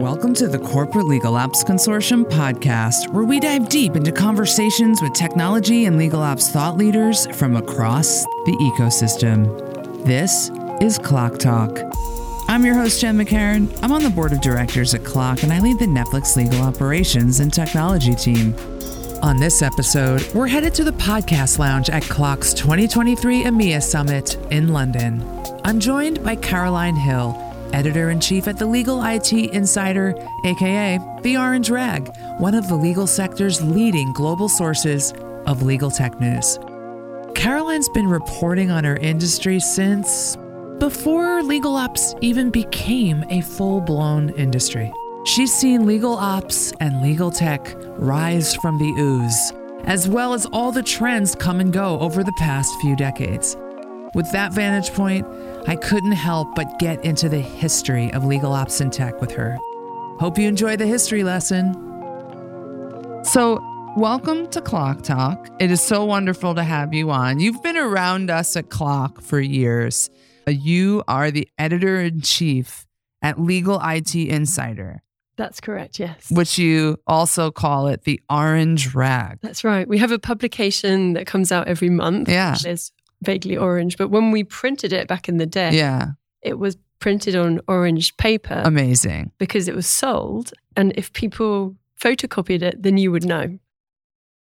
Welcome to the Corporate Legal Ops Consortium podcast, where we dive deep into conversations with technology and legal ops thought leaders from across the ecosystem. This is CLOC Talk. I'm your host, Jenn McCarron. I'm on the board of directors at CLOC, and I lead the Netflix legal operations and technology team. On this episode, we're headed to the podcast lounge at CLOC's 2023 EMEA Summit in London. I'm joined by Caroline Hill, editor in chief at the Legal IT Insider, aka The Orange Rag, one of the legal sector's leading global sources of legal tech news. Caroline's been reporting on her industry since before legal ops even became a full blown industry. She's seen legal ops and legal tech rise from the ooze, as well as all the trends come and go over the past few decades. With that vantage point, I couldn't help but get into the history of legal ops and tech with her. Hope you enjoy the history lesson. So, welcome to CLOC Talk. It is so wonderful to have you on. You've been around us at CLOC for years. You are the editor in chief at Legal IT Insider, That's correct, yes. which you also call it the Orange Rag. That's right. We have a publication that comes out every month. Yeah. It's vaguely orange, but when we printed it back in the day, Yeah, it was printed on orange paper amazing. because it was sold. And if people photocopied it, then you would know.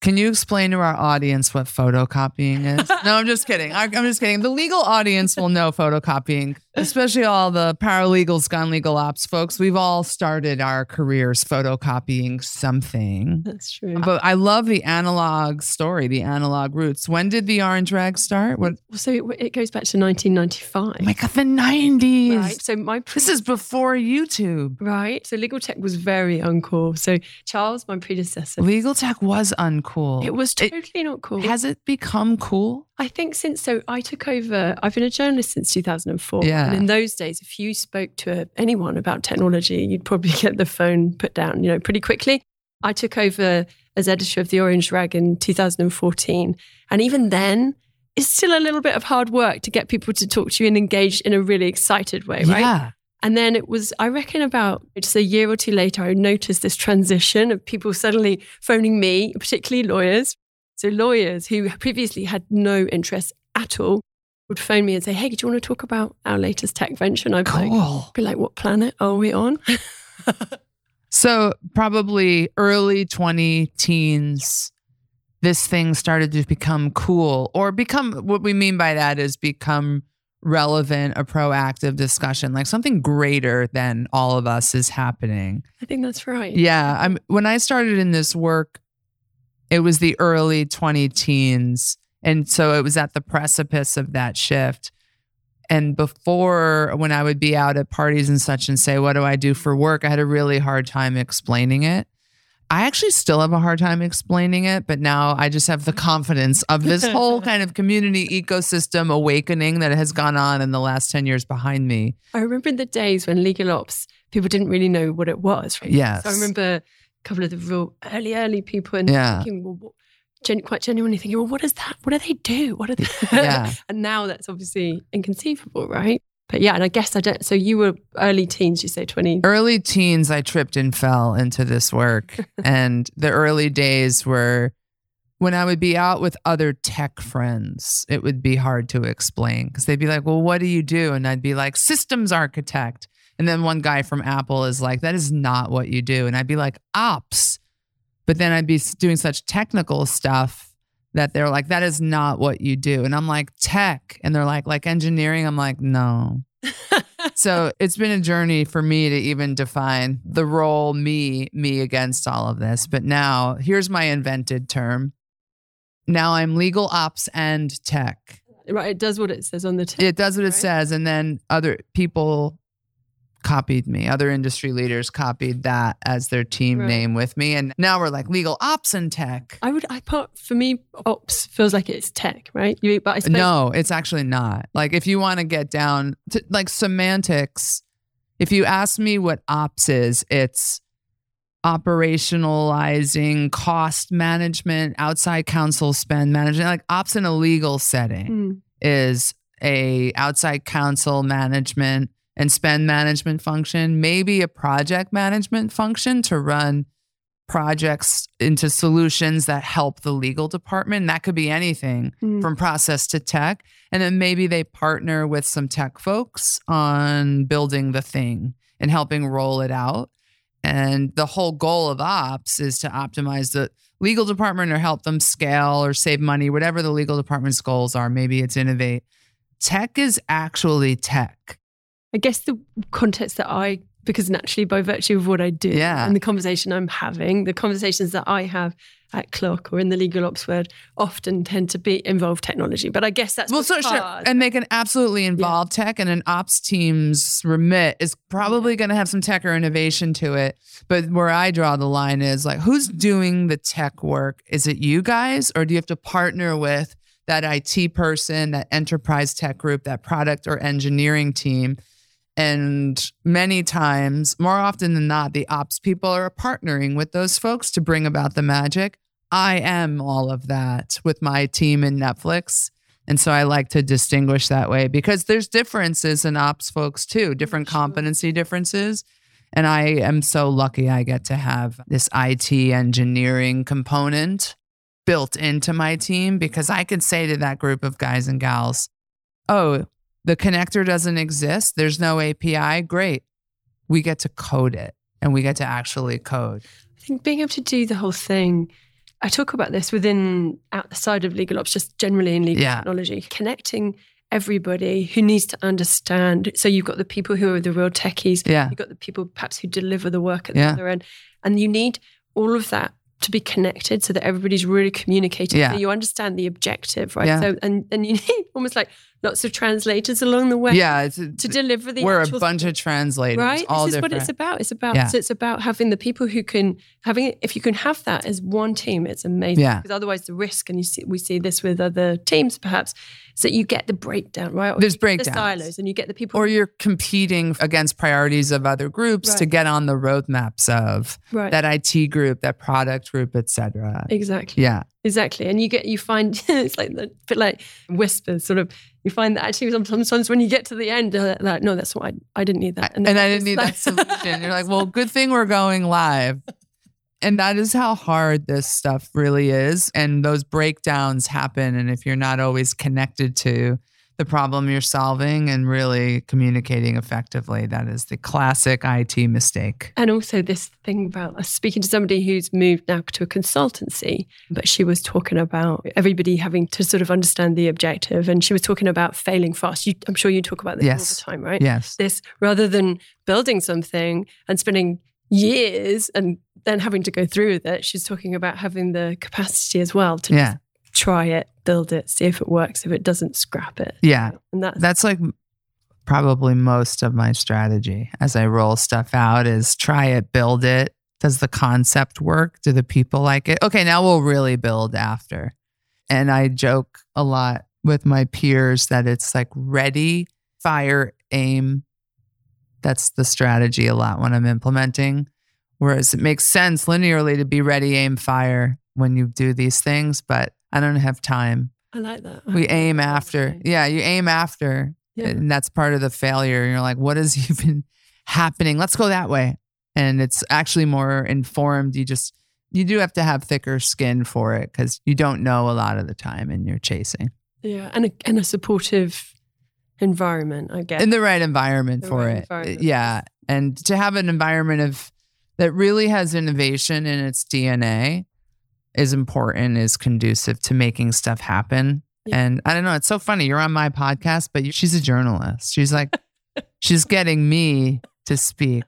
Can you explain to our audience what photocopying is? no, I'm just kidding. I, I'm just kidding. The legal audience will know photocopying, especially all the paralegals, gun legal ops folks. We've all started our careers photocopying something. That's true. But I love the analog story, the analog roots. When did the orange rag start? What? so it, it goes back to 1995. Oh my God, the 90s. right. So my pre- This is before YouTube. right. So legal tech was very uncool. So Charles, my predecessor, Legal tech was uncool. it was totally not cool. Has it become cool? I think since so I took over, I've been a journalist since 2004. Yeah. And in those days, if you spoke to anyone about technology, you'd probably get the phone put down, you know, pretty quickly. I took over as editor of the Orange Rag in 2014. And even then, it's still a little bit of hard work to get people to talk to you and engage in a really excited way, right? Yeah. And then it was, I reckon, about just a year or two later, I noticed this transition of people suddenly phoning me, particularly lawyers. So, lawyers who previously had no interest at all would phone me and say, Hey, do you want to talk about our latest tech venture? And I'd be like, be like, What planet are we on? So probably early 20 teens, this thing started to become cool or become what we mean by that is become relevant, a proactive discussion, like something greater than all of us is happening. I think that's right. Yeah. I'm when I started in this work, it was the early 20 teens. And so it was at the precipice of that shift. And before, when I would be out at parties and such and say, What do I do for work? I had a really hard time explaining it. I actually still have a hard time explaining it, but now I just have the confidence of this whole kind of community ecosystem awakening that has gone on in the last 10 years behind me. I remember the days when legal ops, people didn't really know what it was. Right? Yes. So I remember couple of the real early, early people and Yeah. thinking, well, what, gen- quite genuinely thinking, well, what is that? What do they do? What are they? Yeah. and now that's obviously inconceivable, right? But yeah, and I guess I don't. So you were early teens, you say 20. early teens i tripped and fell into this work and the early days were when i would be out with other tech friends it would be hard to explain because they'd be like well what do you do and i'd be like systems architect and then one guy from apple is like that is not what you do. And i'd be like ops. But then i'd be doing such technical stuff that they're like that is not what you do. And i'm like tech. And they're like like engineering? I'm like no. So it's been a journey for me to even define the role me me against all of this. But now here's my invented term. Now i'm legal ops and tech. Right, it does what it says on the tin. it does what it says and then other people copied me other industry leaders copied that as their team Right. name with me and now we're like legal ops and tech I would, I part for me, ops feels like it's tech, right? You, but I suppose No, it's actually not. Like if you want to get down to like semantics, if you ask me what ops is, it's operationalizing cost management, outside counsel spend management, like ops in a legal setting Mm, is a outside counsel management and spend management function, maybe a project management function to run projects into solutions that help the legal department. That could be anything Mm. from process to tech. And then maybe they partner with some tech folks on building the thing and helping roll it out. And the whole goal of ops is to optimize the legal department or help them scale or save money, whatever the legal department's goals are. Maybe it's innovate. Tech is actually tech. I guess the context that I, because naturally by virtue of what I do Yeah. and the conversation I'm having, the conversations that I have at CLOC or in the legal ops world often tend to be involve technology. But I guess that's Well, so sure. And they can absolutely involve tech, and an ops team's remit is probably going to have some tech or innovation to it. But where I draw the line is like, who's doing the tech work? Is it you guys, or do you have to partner with that IT person, that enterprise tech group, that product or engineering team? And many times, more often than not, the ops people are partnering with those folks to bring about the magic. I am all of that with my team in Netflix. And so I like to distinguish that way because there's differences in ops folks too, different competency differences. And I am so lucky I get to have this IT engineering component built into my team because I can say to that group of guys and gals, oh, the connector doesn't exist. There's no API. Great. We get to code it and we get to actually code. I think being able to do the whole thing, I talk about this within outside of legal ops, just generally in legal Yeah. technology, connecting everybody who needs to understand. So you've got the people who are the real techies, Yeah. you've got the people perhaps who deliver the work at Yeah. the other end, and you need all of that to be connected so that everybody's really communicating. Yeah. So you understand the objective, right? Yeah. So and and you need almost like lots of translators along the way Yeah. It's, to deliver the we're a bunch of translators. right All this is different. what it's about it's about Yeah. so it's about having the people who can having if you can have that as one team it's amazing Yeah. because otherwise the risk and you see we see this with other teams perhaps is that you get the breakdown right Or There's you the breakdowns. silos and you get the people or you're competing against priorities of other groups to get on the roadmaps of right that IT group, that product group, etc. exactly Yeah. Exactly and you get you find it's like the bit like whispers sort of you find that actually sometimes when you get to the end like no that's what I, I didn't need that and then I didn't need like- that solution. You're like, well, good thing we're going live. And that is how hard this stuff really is. And those breakdowns happen. And if you're not always connected to the problem you're solving and really communicating effectively, that is the classic IT mistake. And also this thing about I was speaking to somebody who's moved now to a consultancy, but she was talking about everybody having to sort of understand the objective, and she was talking about failing fast. You, I'm sure you talk about this all the time, right? Yes. This rather than building something and spending years and then having to go through with it, she's talking about having the capacity as well to Yeah. try it, build it, see if it works. If it doesn't, scrap it. Yeah. And that's That's like probably most of my strategy as I roll stuff out is try it, build it. Does the concept work? Do the people like it? Okay, now we'll really build after. And I joke a lot with my peers that it's like ready, fire, aim. That's the strategy a lot when I'm implementing. Whereas it makes sense linearly to be ready, aim, fire when you do these things, but I don't have time. I like that. We aim after. Yeah, you aim after. Yeah. And that's part of the failure. You're like, what is even happening? Let's go that way. And it's actually more informed. You just, you do have to have thicker skin for it because you don't know a lot of the time and you're chasing Yeah, and a, and a supportive environment, I guess. in the right environment The for right it. environment. Yeah. And to have an environment of that really has innovation in its DNA is important, is conducive to making stuff happen. Yeah. And I don't know, it's so funny. You're on my podcast, but you, she's a journalist. She's like, she's getting me to speak.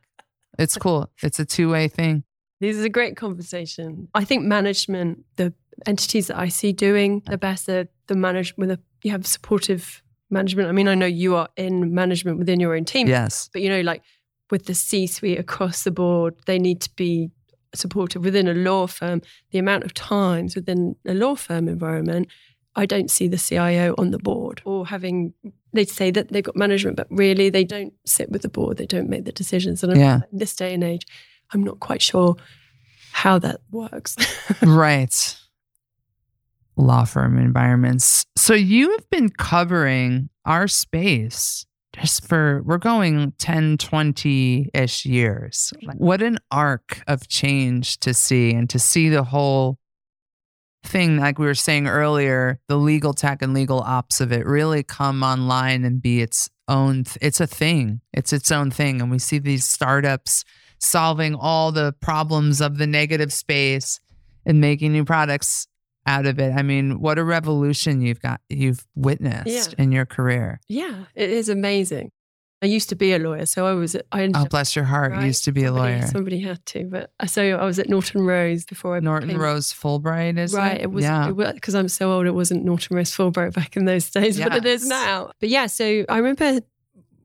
It's cool. It's a two way thing. This is a great conversation. I think management, the entities that I see doing the best are the management with a you have supportive management. I mean, I know you are in management within your own team, Yes. but you know, like with the C suite across the board, they need to be supportive within a law firm. The amount of times within a law firm environment, I don't see the CIO on the board or having. They say that they've got management, but really they don't sit with the board. They don't make the decisions. And Yeah. in this day and age, I'm not quite sure how that works. right. Law firm environments. So you have been covering our space just for we're going 10 20 ish years. What an arc of change to see and to see the whole thing like we were saying earlier the legal tech and legal ops of it really come online and be its own th- it's a thing. It's its own thing. And we see these startups solving all the problems of the negative space and making new products out of it. I mean, what a revolution you've got you've witnessed Yeah. in your career. Yeah, it is amazing. I used to be a lawyer, so I was. I Oh, bless your heart. You right, used to be a somebody- lawyer. Somebody had to, but uh, so I was at Norton Rose before I Norton became, Rose Fulbright, is Right, it? it was yeah. because I'm so old. It wasn't Norton Rose Fulbright back in those days, but it is now. But yeah, so I remember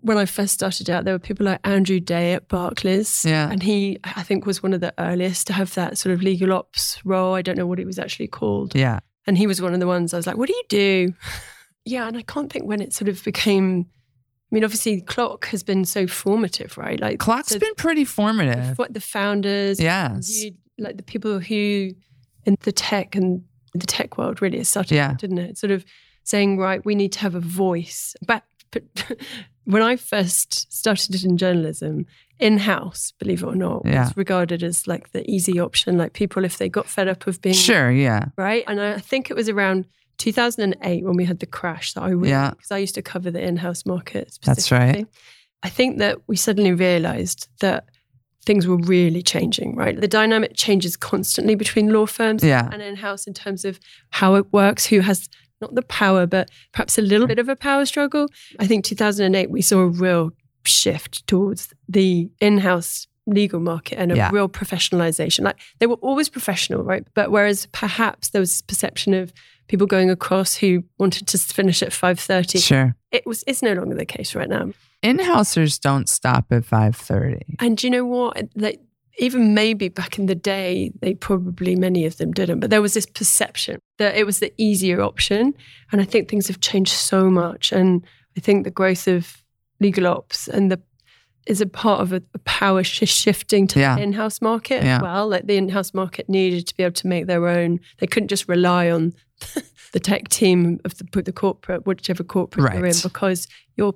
when I first started out, there were people like Andrew Day at Barclays, Yeah. and he I think was one of the earliest to have that sort of legal ops role. I don't know what it was actually called, yeah. and he was one of the ones I was like, "What do you do?" yeah, and I can't think when it sort of became. I mean, obviously, CLOC has been so formative, right? Like CLOC's the- been pretty formative. what the founders, Yes. you, like the people who in the tech and the tech world really started, Yeah. didn't it? Sort of saying, right, we need to have a voice. But, but when I first started in journalism, in house, believe it or not, Yeah. was regarded as like the easy option. Like people, if they got fed up of being Sure, yeah. right, and I think it was around 2008 when we had the crash that I really, Yeah. because I used to cover the in-house market. That's right. I think that we suddenly realized that things were really changing, right? The dynamic changes constantly between law firms Yeah. and in-house in terms of how it works, who has not the power, but perhaps a little bit of a power struggle. I think 2008 we saw a real shift towards the in-house legal market and a Yeah. real professionalization. Like they were always professional, right? But whereas perhaps there was this perception of people going across who wanted to finish at 5:30, Sure. it was it's no longer the case right now. In-housers don't stop at 5:30. And do you know what? Like even maybe back in the day, they probably many of them didn't, but there was this perception that it was the easier option. And I think things have changed so much. And I think the growth of legal ops and the is a part of a, a power sh- shifting to Yeah. the in-house market Yeah. as well. Like the in-house market needed to be able to make their own. They couldn't just rely on the tech team of the, the corporate, whichever corporate you're in, because you're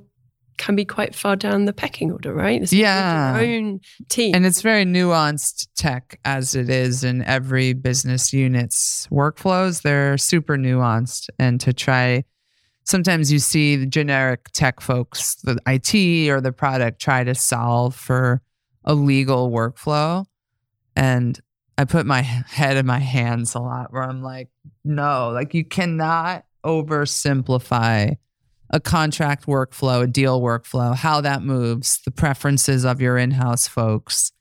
can be quite far down the pecking order, right? It's Yeah. own team. And it's very nuanced tech as it is in every business unit's workflows. They're super nuanced. And to try, sometimes you see the generic tech folks, the IT or the product, try to solve for a legal workflow. And I put my head in my hands a lot where I'm like, no, like you cannot oversimplify a contract workflow, a deal workflow, how that moves, the preferences of your in house folks.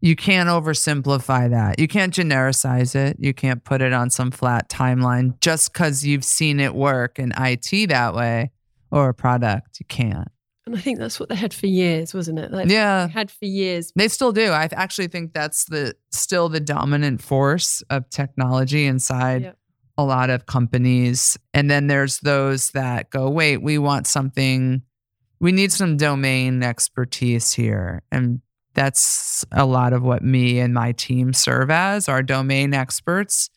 You can't oversimplify that. You can't genericize it. You can't put it on some flat timeline just because you've seen it work in IT that way or a product. You can't. And I think that's what they had for years, wasn't it? Like Yeah. they had for years. They still do. I actually think that's the still the dominant force of technology inside Yeah. A lot of companies. And then there's those that go, wait, we want something, we need some domain expertise here. And that's a lot of what me and my team serve as our domain experts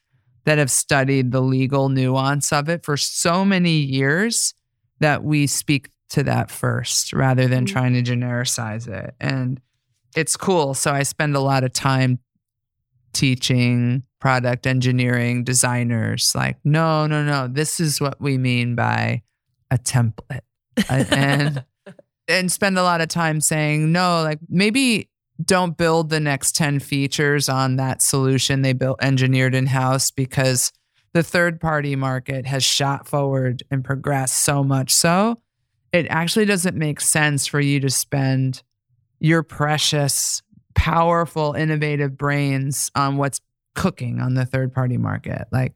that have studied the legal nuance of it for so many years that we speak to that first rather than Mm. trying to genericize it. And it's cool. So I spend a lot of time teaching product engineering designers like no no no this is what we mean by a template. And and spend a lot of time saying no like maybe don't build the next 10 features on that solution they built engineered in house because the third party market has shot forward and progressed so much. So it actually doesn't make sense for you to spend your precious powerful innovative brains on what's cooking on the third party market like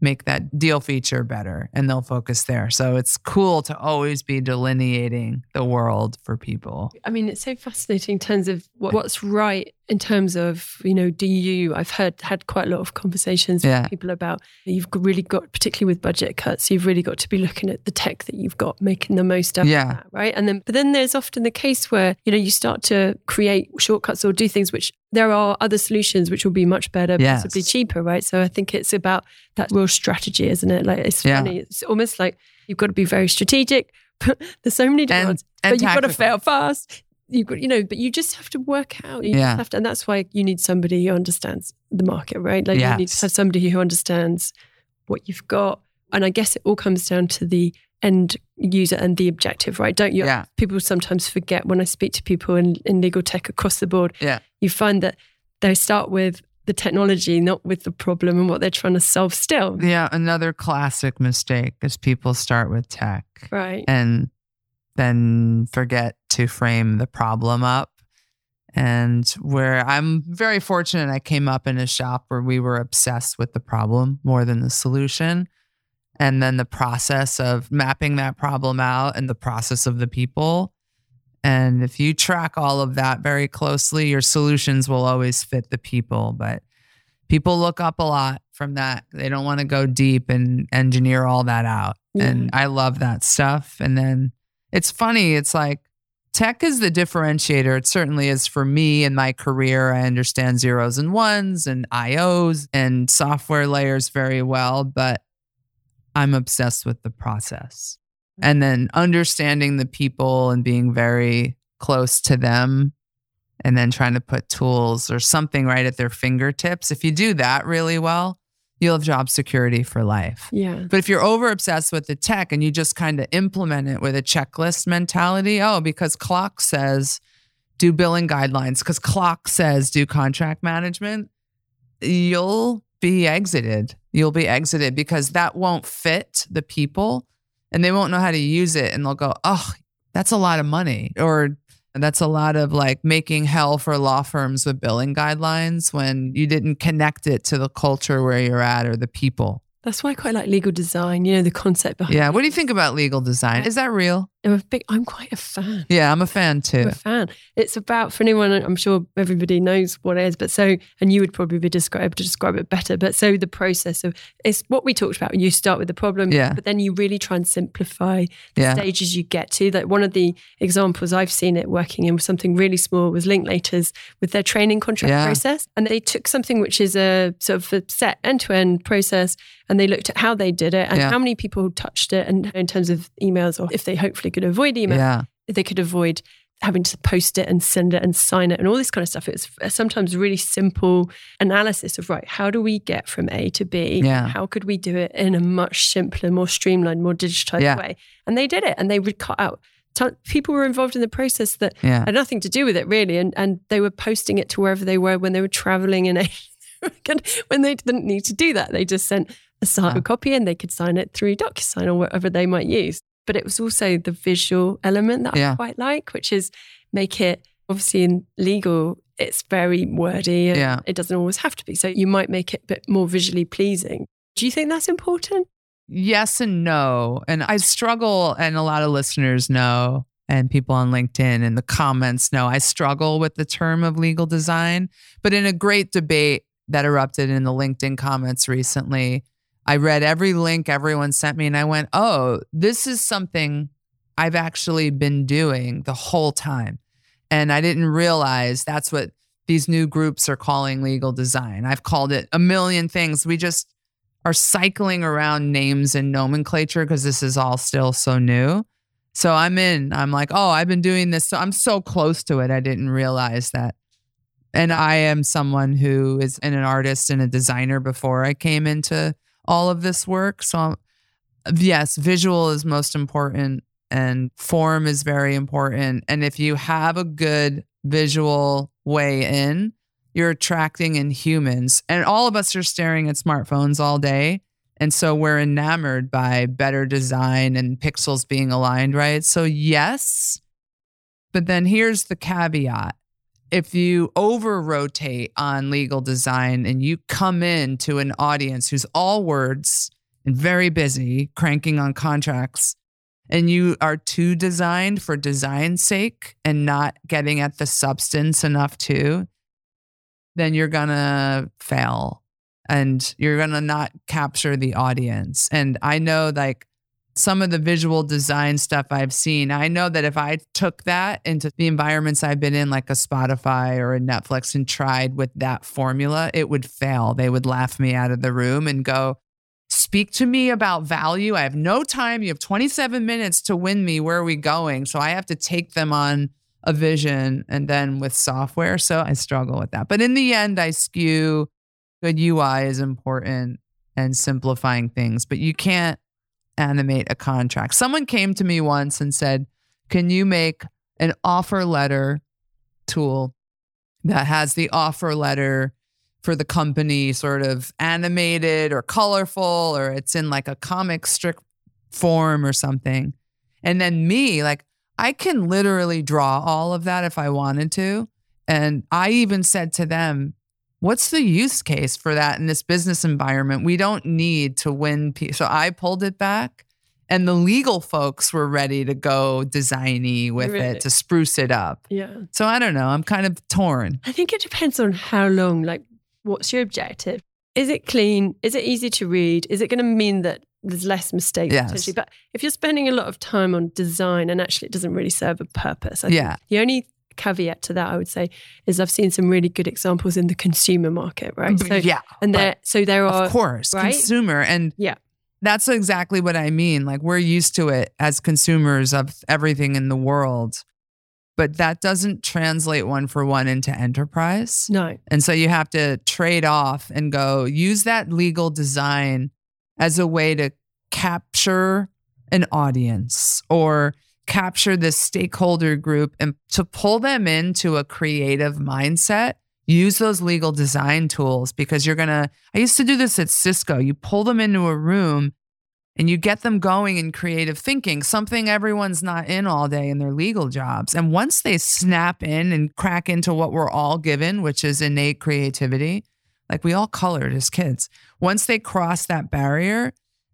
make that deal feature better and they'll focus there so it's cool to always be delineating the world for people I mean, it's so fascinating in terms of what, what's right in terms of, you know, DU. I've heard had quite a lot of conversations Yeah. with people about you've really got, particularly with budget cuts, you've really got to be looking at the tech that you've got, making the most out Yeah. of that, right? And then, but then there's often the case where, you know, you start to create shortcuts or do things which there are other solutions which will be much better, Yes. possibly cheaper, right? So I think it's about that real strategy, isn't it? Like it's Yeah. funny. It's almost like you've got to be very strategic, but there's so many demands. and but you've got to fail fast. You've got, you know, but you just have to work out. You just Yeah. have to, and that's why you need somebody who understands the market, right? Like you need to have somebody who understands what you've got. And I guess it all comes down to the end user and the objective, right? Don't you? Yeah. People sometimes forget when I speak to people in, in legal tech across the board. Yeah. You find that they start with the technology, not with the problem and what they're trying to solve still. Yeah, another classic mistake is people start with tech Right. and then forget to frame the problem up. And where I'm very fortunate, I came up in a shop where we were obsessed with the problem more than the solution. And then the process of mapping that problem out and the process of the people. And if you track all of that very closely, your solutions will always fit the people. But people look up a lot from that. They don't want to go deep and engineer all that out. And I love that stuff. And then it's funny, it's like tech is the differentiator. It certainly is for me in my career. I understand zeros and ones and IOs and software layers very well, but I'm obsessed with the process. Mm-hmm. And then understanding the people and being very close to them and then trying to put tools or something right at their fingertips. If you do that really well, you'll have job security for life. Yeah. But if you're over obsessed with the tech and you just kind of implement it with a checklist mentality, oh, because CLOC says do billing guidelines, because CLOC says do contract management, you'll be exited. You'll be exited because that won't fit the people and they won't know how to use it. And they'll go, oh, that's a lot of money. Or that's a lot of like making hell for law firms with billing guidelines when you didn't connect it to the culture where you're at or the people. That's why I quite like legal design, you know, the concept behind Yeah. What do you think about legal design? Is that real? I'm a big I'm quite a fan. Yeah, I'm a fan I'm too. a fan. It's about for anyone. I'm sure everybody knows what it is, but so and you would probably be described to describe it better. But so the process of it's what we talked about. You start with the problem, Yeah. but then you really try and simplify the Yeah. stages you get to. Like one of the examples I've seen it working in was something really small was Linklaters with their training contract Yeah. process, and they took something which is a sort of a set end to end process, and they looked at how they did it and Yeah. how many people touched it, and in terms of emails or if they hopefully could avoid email Yeah. they could avoid having to post it and send it and sign it and all this kind of stuff. It's sometimes really simple analysis of right, how do we get from A to B? Yeah. How could we do it in a much simpler, more streamlined, more digitized Yeah. way? And they did it, and they would cut out. ton- People were involved in the process that Yeah. had nothing to do with it really, and and they were posting it to wherever they were when they were traveling in Asia. when they didn't need to do that, they just sent a signed Ah. copy and they could sign it through DocuSign or whatever they might use. But it was also the visual element that Yeah. I quite like, which is make it obviously in legal, it's very wordy and Yeah. it doesn't always have to be. So you might make it a bit more visually pleasing. Do you think that's important? Yes and no. And I struggle, and a lot of listeners know, and people on LinkedIn and the comments know, I struggle with the term of legal design. But in a great debate that erupted in the LinkedIn comments recently, I read every link everyone sent me and I went, oh, this is something I've actually been doing the whole time. And I didn't realize that's what these new groups are calling legal design. I've called it a million things. We just are cycling around names and nomenclature because this is all still so new. So I'm in. I'm like, oh, I've been doing this. So I'm so close to it. I didn't realize that. And I am someone who is an artist and a designer before I came into all of this work. So, I'm, yes, visual is most important and form is very important. And if you have a good visual way in, you're attracting in humans. And all of us are staring at smartphones all day. And so we're enamored by better design and pixels being aligned, right? So, yes. But then here's the caveat if you over rotate on legal design and you come in to an audience who's all words and very busy cranking on contracts, and you are too designed for design's sake and not getting at the substance enough too, then you're gonna fail and you're gonna not capture the audience. And I know like some of the visual design stuff I've seen, I know that if I took that into the environments I've been in, like a Spotify or a Netflix, and tried with that formula, it would fail. They would laugh me out of the room and go, speak to me about value. I have no time. You have 27 minutes to win me. Where are we going? So I have to take them on a vision and then with software. So I struggle with that. But in the end, I skew good UI is important and simplifying things, but you can't animate a contract. Someone came to me once and said, Can you make an offer letter tool that has the offer letter for the company sort of animated or colorful or it's in like a comic strip form or something? And then me, like, I can literally draw all of that if I wanted to. And I even said to them, what's the use case for that in this business environment? We don't need to win. Pe-. So I pulled it back, and the legal folks were ready to go designy with Really? it to spruce it up. Yeah. So I don't know. I'm kind of torn. I think it depends on how long, like, what's your objective? Is it clean? Is it easy to read? Is it going to mean that there's less mistakes Yes. potentially? But if you're spending a lot of time on design and actually it doesn't really serve a purpose, I think Yeah. the only caveat to that I would say is I've seen some really good examples in the consumer market, right? Mm-hmm. So, yeah. and there, so there are, of course, right? consumer. And Yeah. that's exactly what I mean. Like we're used to it as consumers of everything in the world, but that doesn't translate one for one into enterprise. no, And so you have to trade off and go use that legal design as a way to capture an audience or capture this stakeholder group and to pull them into a creative mindset. Use those legal design tools because you're going to. I used to do this at Cisco. You pull them into a room and you get them going in creative thinking, something everyone's not in all day in their legal jobs. And once they snap in and crack into what we're all given, which is innate creativity, like we all colored as kids, once they cross that barrier,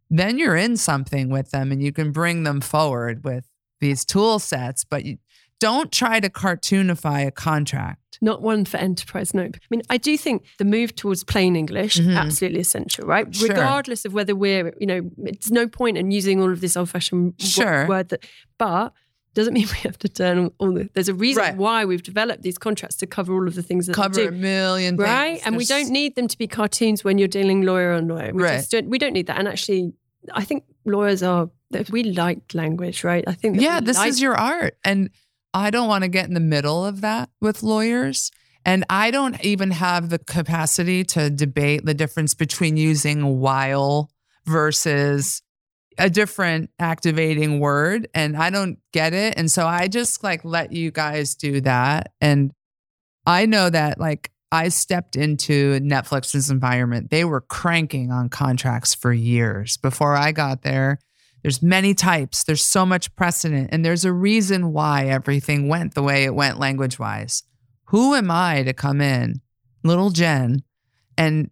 then you're in something with them and you can bring them forward with these tool sets. But you don't try to cartoonify a contract. not one for enterprise. No, I mean I do think the move towards plain English Mhm. absolutely essential, right? Sure. Regardless of whether we're, you know, it's no point in using all of this old-fashioned Sure. word that, but doesn't mean we have to turn all, the. There's a reason Right. why we've developed these contracts to cover all of the things that Cover a million Right, things. and we don't need them to be cartoons when you're dealing lawyer on lawyer. We Right. just don't. We don't need that. And actually, I think lawyers are. We like language, right? I think. yeah, this is your art. And I don't want to get in the middle of that with lawyers. And I don't even have the capacity to debate the difference between using while versus a different activating word. And I don't get it. And so I just like let you guys do that. And I know that like I stepped into Netflix's environment. They were cranking on contracts for years before I got there. There's many types. There's so much precedent, and there's a reason why everything went the way it went language wise. Who am I to come in, little Jenn, and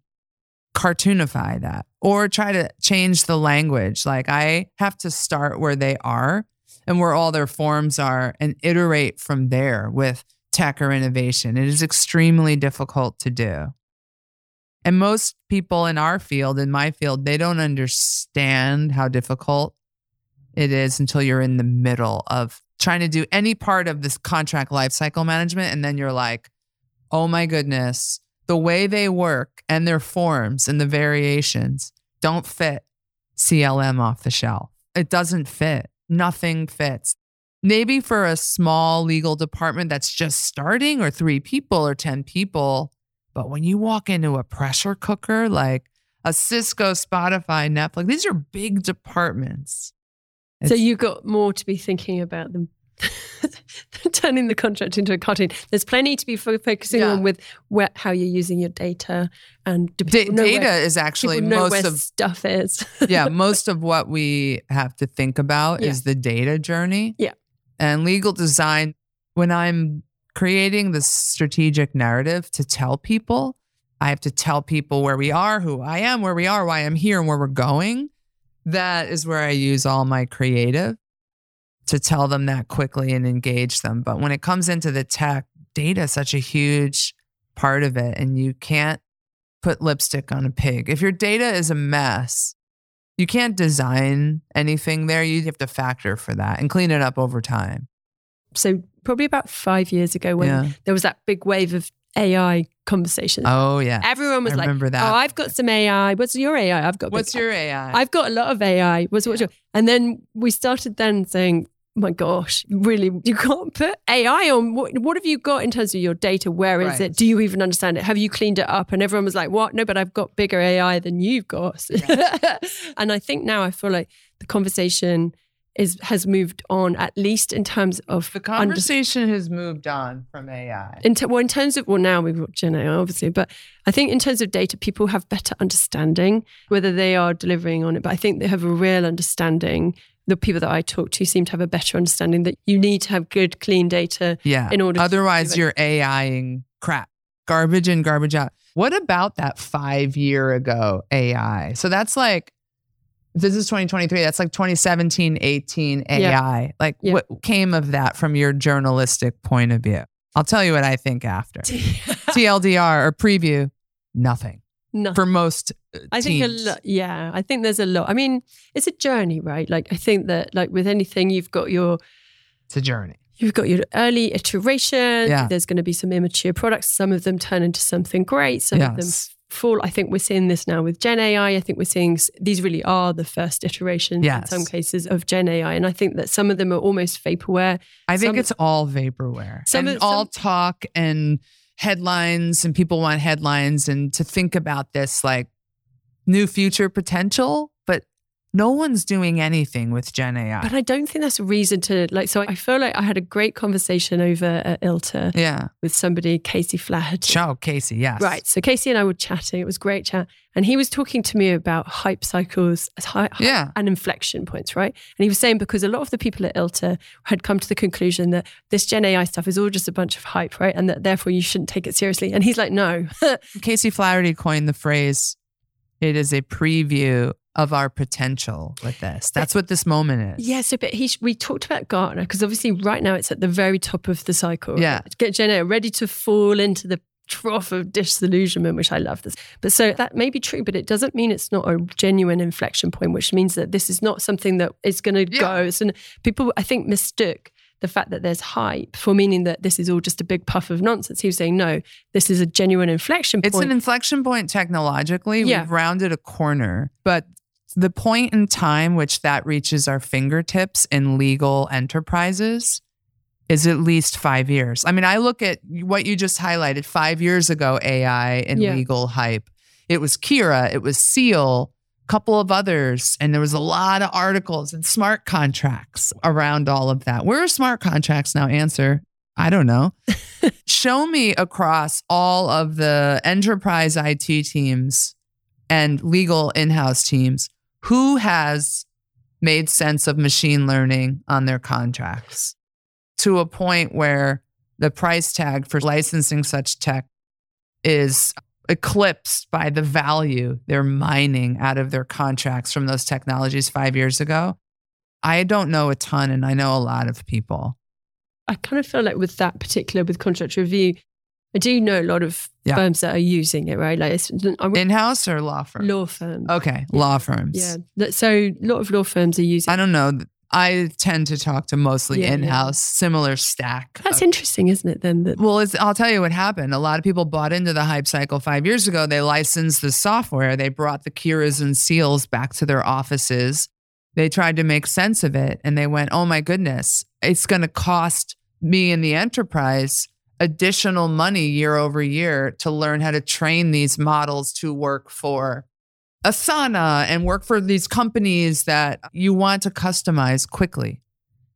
cartoonify that or try to change the language? Like I have to start where they are and where all their forms are and iterate from there with tech or innovation. It is extremely difficult to do. And most people in our field, in my field, they don't understand how difficult it is until you're in the middle of trying to do any part of this contract lifecycle management. And then you're like, oh my goodness, the way they work and their forms and the variations don't fit CLM off the shelf. It doesn't fit. Nothing fits. Maybe for a small legal department that's just starting, or three people or 10 people. But when you walk into a pressure cooker like a Cisco, Spotify, Netflix, these are big departments. So you've got more to be thinking about than turning the contract into a cartoon. There's plenty to be fo- focusing Yeah. on with where, how you're using your data and know data where, is actually most of stuff is. yeah, most of what we have to think about Yeah. is the data journey. Yeah. And legal design, when I'm creating the strategic narrative to tell people, I have to tell people where we are, who I am, where we are, why I'm here, and where we're going. That is where I use all my creative to tell them that quickly and engage them. But when it comes into the tech, data is such a huge part of it. And you can't put lipstick on a pig. If your data is a mess, you can't design anything there. You have to factor for that and clean it up over time. so probably about five years ago when yeah. there was that big wave of AI conversations. Oh yeah. Everyone was I like, remember that. "Oh, I've got some AI. What's your AI? I've got What's your AI? I've got a lot of AI. What's what's your?" And then we started then saying, oh "My gosh, really? You can't put AI on. What, what have you got in terms of your data? Where is Right. it? Do you even understand it? Have you cleaned it up?" And everyone was like, "What? No, but I've got bigger AI than you've got." and I think now I feel like the conversation is has moved on at least in terms of the under- conversation has moved on from AI. in, ter- well, in terms of, well, now we've got Gen AI, obviously, but I think in terms of data, people have better understanding whether they are delivering on it. But I think they have a real understanding. The people that I talk to seem to have a better understanding that you need to have good, clean data. Yeah. in order Otherwise, you're AIing crap, garbage in, garbage out. What about that five year ago AI? So that's like, this is 2023. That's like 2017, 18 AI. Like, Yeah. what came of that from your journalistic point of view? I'll tell you what I think after. TLDR or preview, nothing no. for most uh, I think a lot. Yeah, I think there's a lot. I mean, it's a journey, right? Like I think that, like with anything, you've got your It's a journey. You've got your early iteration. Yeah. There's going to be some immature products. Some of them turn into something great. Some of them Fall. I think we're seeing this now with Gen AI. I think we're seeing these really are the first iterations Yes. in some cases of Gen AI. And I think that some of them are almost vaporware. I think Some- it's all vaporware Some and of- all some- talk and headlines, and people want headlines and to think about this like new future potential, no one's doing anything with Gen AI. But I don't think that's a reason to like. So I feel like I had a great conversation over at ILTA yeah, with somebody, Casey Flaherty. show Casey. Yes, Right. So Casey and I were chatting. It was great chat. And he was talking to me about hype cycles hy- Yeah. and inflection points, right? And he was saying because a lot of the people at ILTA had come to the conclusion that this Gen AI stuff is all just a bunch of hype, right? And that therefore you shouldn't take it seriously. And he's like, no. Casey Flaherty coined the phrase. It is a preview of our potential with this. That's what this moment is. yeah. So, but he, we talked about Gartner because obviously right now it's at the very top of the cycle. right? Yeah. Get Jenna ready to fall into the trough of disillusionment, which I love this. But so that may be true, but it doesn't mean it's not a genuine inflection point, which means that this is not something that is going to Yeah. go. It's an, people, I think, mistook the fact that there's hype for meaning that this is all just a big puff of nonsense. He was saying, no, this is a genuine inflection point. It's an inflection point technologically. Yeah. We've rounded a corner, but the point in time which that reaches our fingertips in legal enterprises is at least five years. I mean, I look at what you just highlighted five years ago, AI and Yeah. legal hype. It was Kira, it was Seal, a couple of others, and there was a lot of articles and smart contracts around all of that. Where are smart contracts now? Answer. I don't know. Show me across all of the enterprise IT teams and legal in house teams who has made sense of machine learning on their contracts to a point where the price tag for licensing such tech is eclipsed by the value they're mining out of their contracts from those technologies five years ago. I don't know a ton, and I know a lot of people. I kind of feel like with that particular, with contract review, I do know a lot of Yeah. firms that are using it, right? Like it's, In house or law firm? law firms. Okay, Yeah. law firms. Yeah. So a lot of law firms are using I don't know. I tend to talk to mostly Yeah, in house, similar stack. That's of- interesting, isn't it? Then that Well, it's, I'll tell you what happened. A lot of people bought into the hype cycle five years ago. They licensed the software. They brought the Kiras and Seals back to their offices. They tried to make sense of it and they went, oh my goodness, it's going to cost me and the enterprise additional money year over year to learn how to train these models to work for Asana and work for these companies that you want to customize quickly.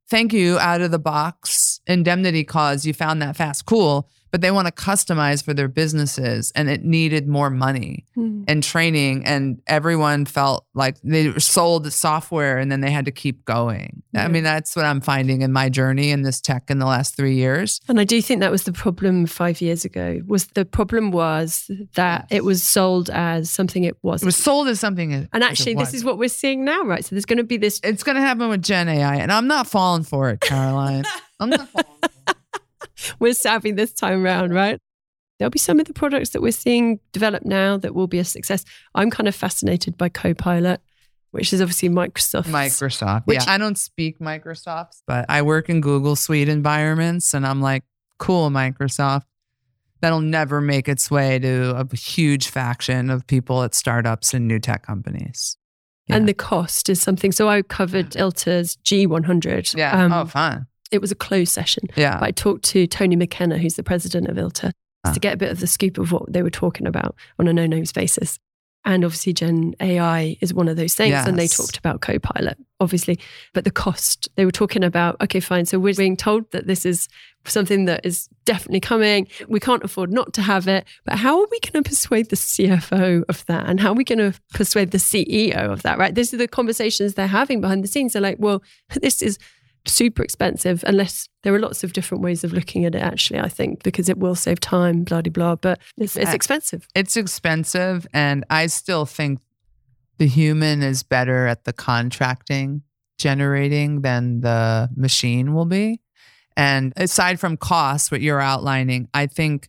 Thank you, out of the box indemnity cause. You found that fast. Cool. But they want to customize for their businesses and it needed more money Hmm. and training. And everyone felt like they sold the software and then they had to keep going. Yeah. I mean, that's what I'm finding in my journey in this tech in the last three years. And I do think that was the problem five years ago. Was the problem was that it was sold as something it It wasn't. was sold as something. it- and it actually, this is what we're seeing now, right? So there's going to be this. it's going to happen with Gen AI, and I'm not falling for it, Caroline. I'm not falling. For it. We're savvy this time around, right? There'll be some of the products that we're seeing develop now that will be a success. I'm kind of fascinated by Copilot, which is obviously Microsoft. Microsoft. Which- yeah, I don't speak Microsoft, but I work in Google Suite environments, and I'm like, cool, Microsoft. that'll never make its way to a huge faction of people at startups and new tech companies. Yeah. And the cost is something. So I covered ILTA's G100. Yeah. Um, oh, fun. It was a closed session. Yeah. But I talked to Tony McKenna, who's the president of ILTA, to ah. get a bit of the scoop of what they were talking about on a no names basis. And obviously, Gen AI is one of those things. Yes. And they talked about Copilot, obviously. But the cost, they were talking about, okay, fine. So we're being told that this is something that is definitely coming. We can't afford not to have it. But how are we going to persuade the CFO of that? And how are we going to persuade the CEO of that, right? These are the conversations they're having behind the scenes. They're like, well, this is super expensive unless there are lots of different ways of looking at it actually i think because it will save time blah blah blah but it's, it's expensive. It's expensive and i still think the human is better at the contracting generating than the machine will be. And aside from costs what you're outlining i think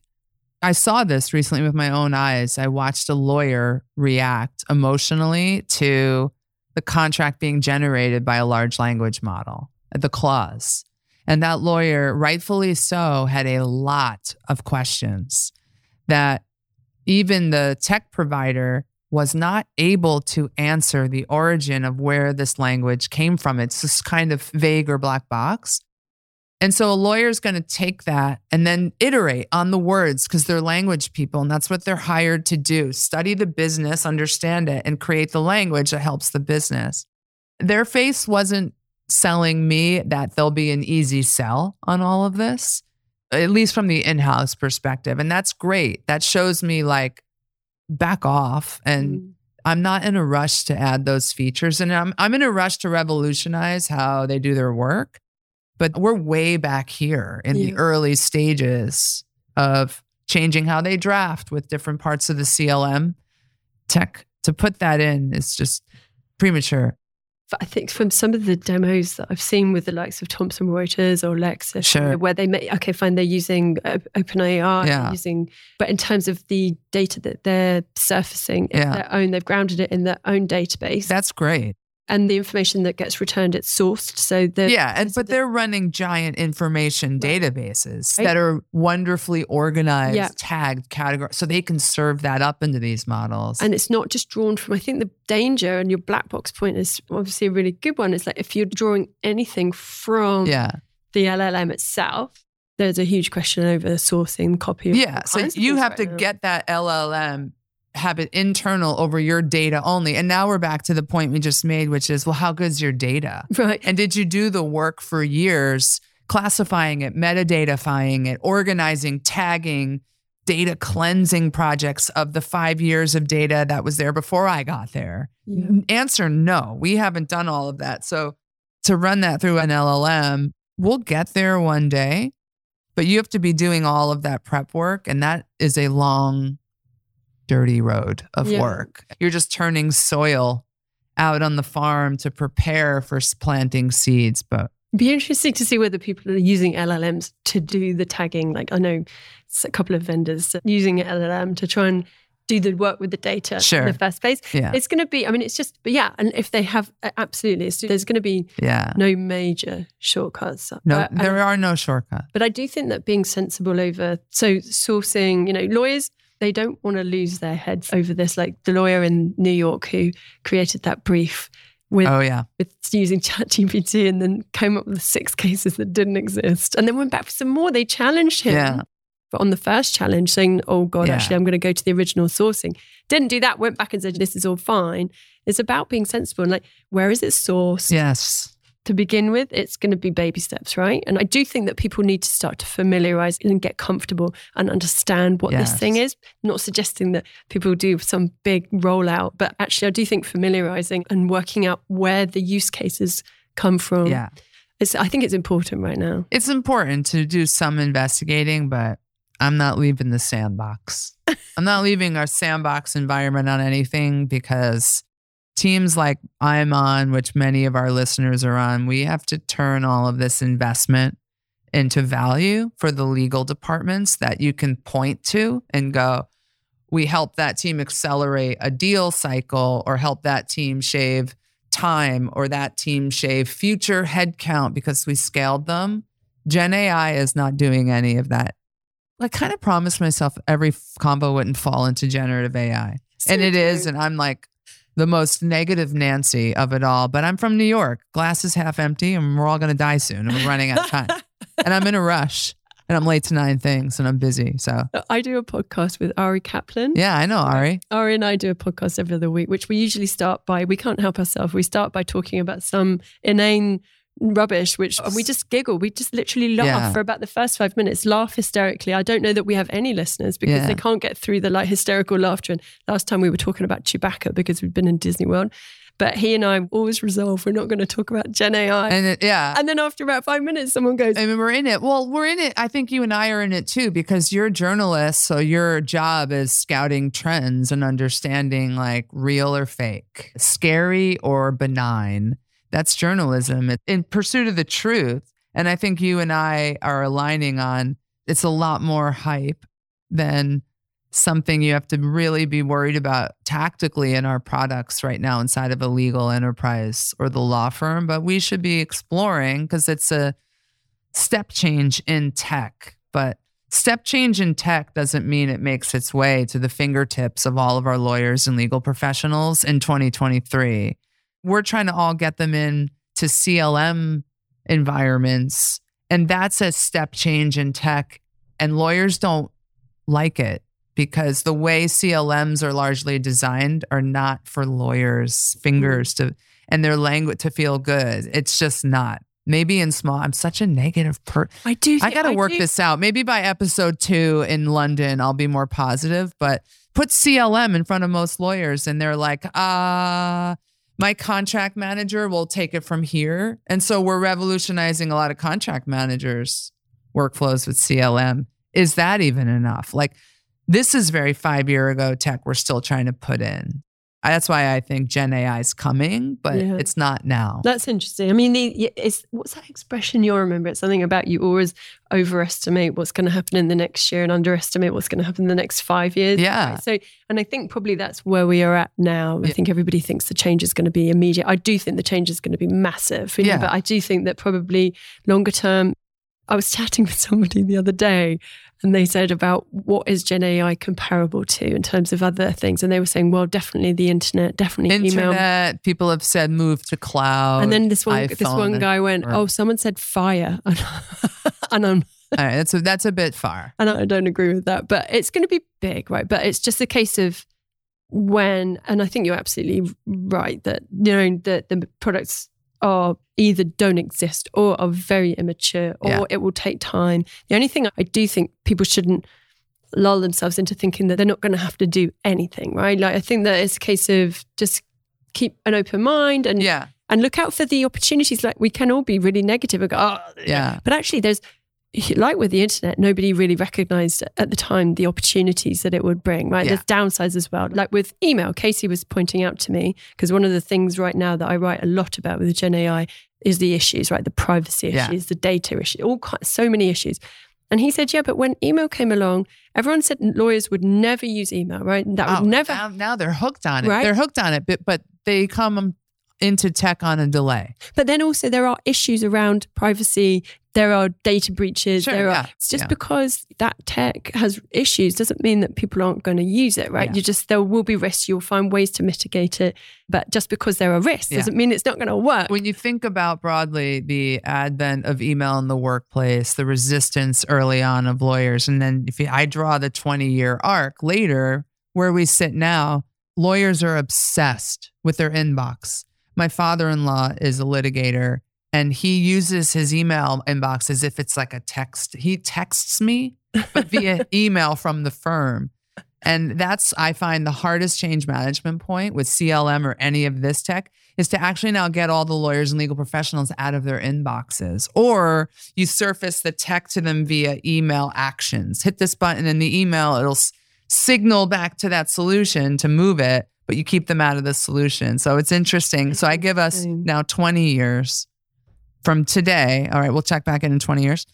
i saw this recently with my own eyes. I watched a lawyer react emotionally to the contract being generated by a large language model the clause. And that lawyer, rightfully so, had a lot of questions that even the tech provider was not able to answer the origin of where this language came from. It's this kind of vague or black box. And so a lawyer is going to take that and then iterate on the words because they're language people and that's what they're hired to do. Study the business, understand it, and create the language that helps the business. Their face wasn't selling me that there'll be an easy sell on all of this, at least from the in house perspective. And that's great. That shows me like back off and mm. I'm not in a rush to add those features. And I'm, I'm in a rush to revolutionize how they do their work. But we're way back here in yeah. the early stages of changing how they draft with different parts of the CLM tech. To put that in is just premature. I think from some of the demos that I've seen with the likes of Thomson Reuters or Lexis, sure. where they may, okay, fine, they're using OpenAI, yeah. using, but in terms of the data that they're surfacing, yeah. their own, they've grounded it in their own database. That's great and the information that gets returned it's sourced so the yeah and, but they're running giant information databases right. that are wonderfully organized yeah. tagged category so they can serve that up into these models and it's not just drawn from i think the danger and your black box point is obviously a really good one is like if you're drawing anything from yeah. the llm itself there's a huge question over sourcing copy yeah so you have to get that llm have it internal over your data only. And now we're back to the point we just made, which is, well, how good's your data? Right. And did you do the work for years classifying it, metadatafying it, organizing, tagging, data cleansing projects of the five years of data that was there before I got there? Yeah. Answer no, we haven't done all of that. So to run that through an LLM, we'll get there one day, but you have to be doing all of that prep work. And that is a long dirty road of yeah. work. You're just turning soil out on the farm to prepare for planting seeds. But be interesting to see whether people are using LLMs to do the tagging. Like I know a couple of vendors using LLM to try and do the work with the data sure. in the first place. Yeah. It's going to be, I mean, it's just, but yeah, and if they have, absolutely, there's going to be yeah. no major shortcuts. No, uh, there are no shortcuts. But I do think that being sensible over, so sourcing, you know, lawyers, they don't want to lose their heads over this. Like the lawyer in New York who created that brief with, oh, yeah. with using ChatGPT and then came up with six cases that didn't exist and then went back for some more. They challenged him. Yeah. But on the first challenge, saying, oh God, yeah. actually, I'm going to go to the original sourcing. Didn't do that, went back and said, this is all fine. It's about being sensible and like, where is it sourced? Yes to begin with, it's going to be baby steps, right? And I do think that people need to start to familiarize and get comfortable and understand what yes. this thing is. not suggesting that people do some big rollout, but actually, I do think familiarizing and working out where the use cases come from. Yeah. It's, I think it's important right now. It's important to do some investigating, but I'm not leaving the sandbox. I'm not leaving our sandbox environment on anything because teams like I'm on, which many of our listeners are on, we have to turn all of this investment into value for the legal departments that you can point to and go, we help that team accelerate a deal cycle or help that team shave time or that team shave future headcount because we scaled them. Gen AI is not doing any of that I kind of promised myself every combo wouldn't fall into generative AI. So and it is. And I'm like the most negative Nancy of it all. But I'm from New York. Glass is half empty and we're all going to die soon. And we're running out of time. and I'm in a rush and I'm late to nine things and I'm busy. So, I do a podcast with Ari Kaplan. yeah, I know, Ari. Ari and I do a podcast every other week, which we usually start by, we can't help ourselves. We start by talking about some inane rubbish, which and we just giggle. We just literally laugh Yeah. for about the first five minutes, laugh hysterically. I don't know that we have any listeners because Yeah. they can't get through the like hysterical laughter. And last time we were talking about Chewbacca because we've been in Disney World. But he and I always resolve we're not going to talk about Gen AI. And, And it, yeah. then after about five minutes, someone goes, I mean, we're in it. Well, we're in it. I think you and I are in it too because you're journalists. So your job is scouting trends and understanding like real or fake, scary or benign. That's journalism It- in pursuit of the truth. And I think you and I are aligning on it's a lot more hype than something you have to really be worried about tactically in our products right now inside of a legal enterprise or the law firm. But we should be exploring because it's a step change in tech. But step change in tech doesn't mean it makes its way to the fingertips of all of our lawyers and legal professionals in 2023. We're trying to all get them in to CLM environments. And that's a step change in tech. And lawyers don't like it because the way CLMs are largely designed are not for lawyers' fingers to and their language to feel good. It's just not. Maybe in small, I'm such a negative per. I do. I got to work do- this out. Maybe by episode two in London, I'll be more positive. But put CLM in front of most lawyers, and they're like, uh, my contract manager will take it from here. And so we're revolutionizing a lot of contract managers' workflows with CLM. Is that even enough? Like, this is very five year ago tech we're still trying to put in. That's why I think Gen AI is coming, but Yeah. it's not now. That's interesting. I mean, the, it's what's that expression you remember? It's something about you always overestimate what's going to happen in the next year and underestimate what's going to happen in the next five years. Yeah. So, and I think probably that's where we are at now. I Yeah. think everybody thinks the change is going to be immediate. I do think the change is going to be massive. you know, Yeah. But I do think that probably longer term. I was chatting with somebody the other day and they said about what is Gen AI comparable to in terms of other things. And they were saying, well, definitely the internet, definitely email. Internet, people have said move to cloud. And then this one, this one guy went, or- "Oh, someone said fire," and, and I'm All right, that's a, that's a bit far. and I don't agree with that. But it's going to be big, right? But it's just a case of when, and I think you're absolutely right that you know that the products are either don't exist or are very immature or Yeah. it will take time. The only thing I do think people shouldn't lull themselves into thinking that they're not going to have to do anything, right? Like I think that it's a case of just keep an open mind and Yeah, and look out for the opportunities. Like we can all be really negative and go, oh, yeah, but actually, there's like with the internet, nobody really recognized at the time the opportunities that it would bring. Right? Yeah. There's downsides as well. Like with email, Casey was pointing out to me because one of the things right now that I write a lot about with Gen AI is the issues, right? The privacy Yeah. issues, the data issues, all ki- so many issues. And he said, yeah, but when email came along, everyone said lawyers would never use email, right? That Oh, would never Now, now they're hooked on it. Right? They're hooked on it, but but they come into tech on a delay. But then also there are issues around privacy. There are data breaches. Sure, there are yeah, it's just yeah. because that tech has issues doesn't mean that people aren't going to use it, right? Yeah. You just there will be risks. You'll find ways to mitigate it. But just because there are risks doesn't mean it's not going to work. When you think about broadly the advent of email in the workplace, the resistance early on of lawyers, and then if you, I draw the 20 year arc later, where we sit now, lawyers are obsessed with their inbox. My father in law is a litigator and he uses his email inbox as if it's like a text. He texts me, but via email from the firm. And that's, I find, the hardest change management point with CLM or any of this tech is to actually now get all the lawyers and legal professionals out of their inboxes. Or you surface the tech to them via email actions. Hit this button in the email, it'll s- signal back to that solution to move it, but you keep them out of the solution. So it's interesting. So I give us now 20 years from today. All right, we'll check back in in 20 years.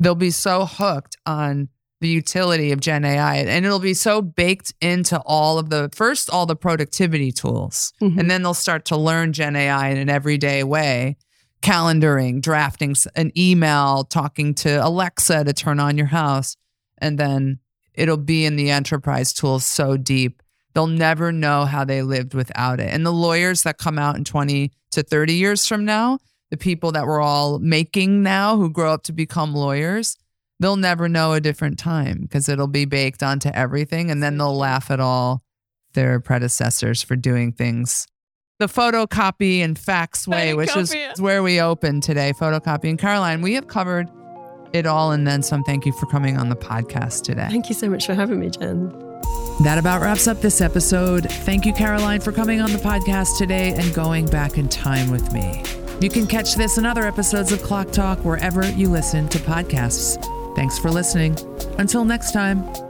They'll be so hooked on the utility of Gen AI and it'll be so baked into all of the first, all the productivity tools. Mhm. And then they'll start to learn Gen AI in an everyday way. Calendaring, drafting an email, talking to Alexa to turn on your house. and then it'll be in the enterprise tools so deep. They'll never know how they lived without it. And the lawyers that come out in 20 to 30 years from now, the people that we're all making now who grow up to become lawyers, they'll never know a different time because it'll be baked onto everything. And then they'll laugh at all their predecessors for doing things the photocopy and fax way, which is where we opened today, photocopy. And Caroline, we have covered it all and then some. Thank you for coming on the podcast today. Thank you so much for having me, Jenn. That about wraps up this episode. Thank you, Caroline, for coming on the podcast today and going back in time with me. You can catch this and other episodes of CLOC Talk wherever you listen to podcasts. Thanks for listening. Until next time.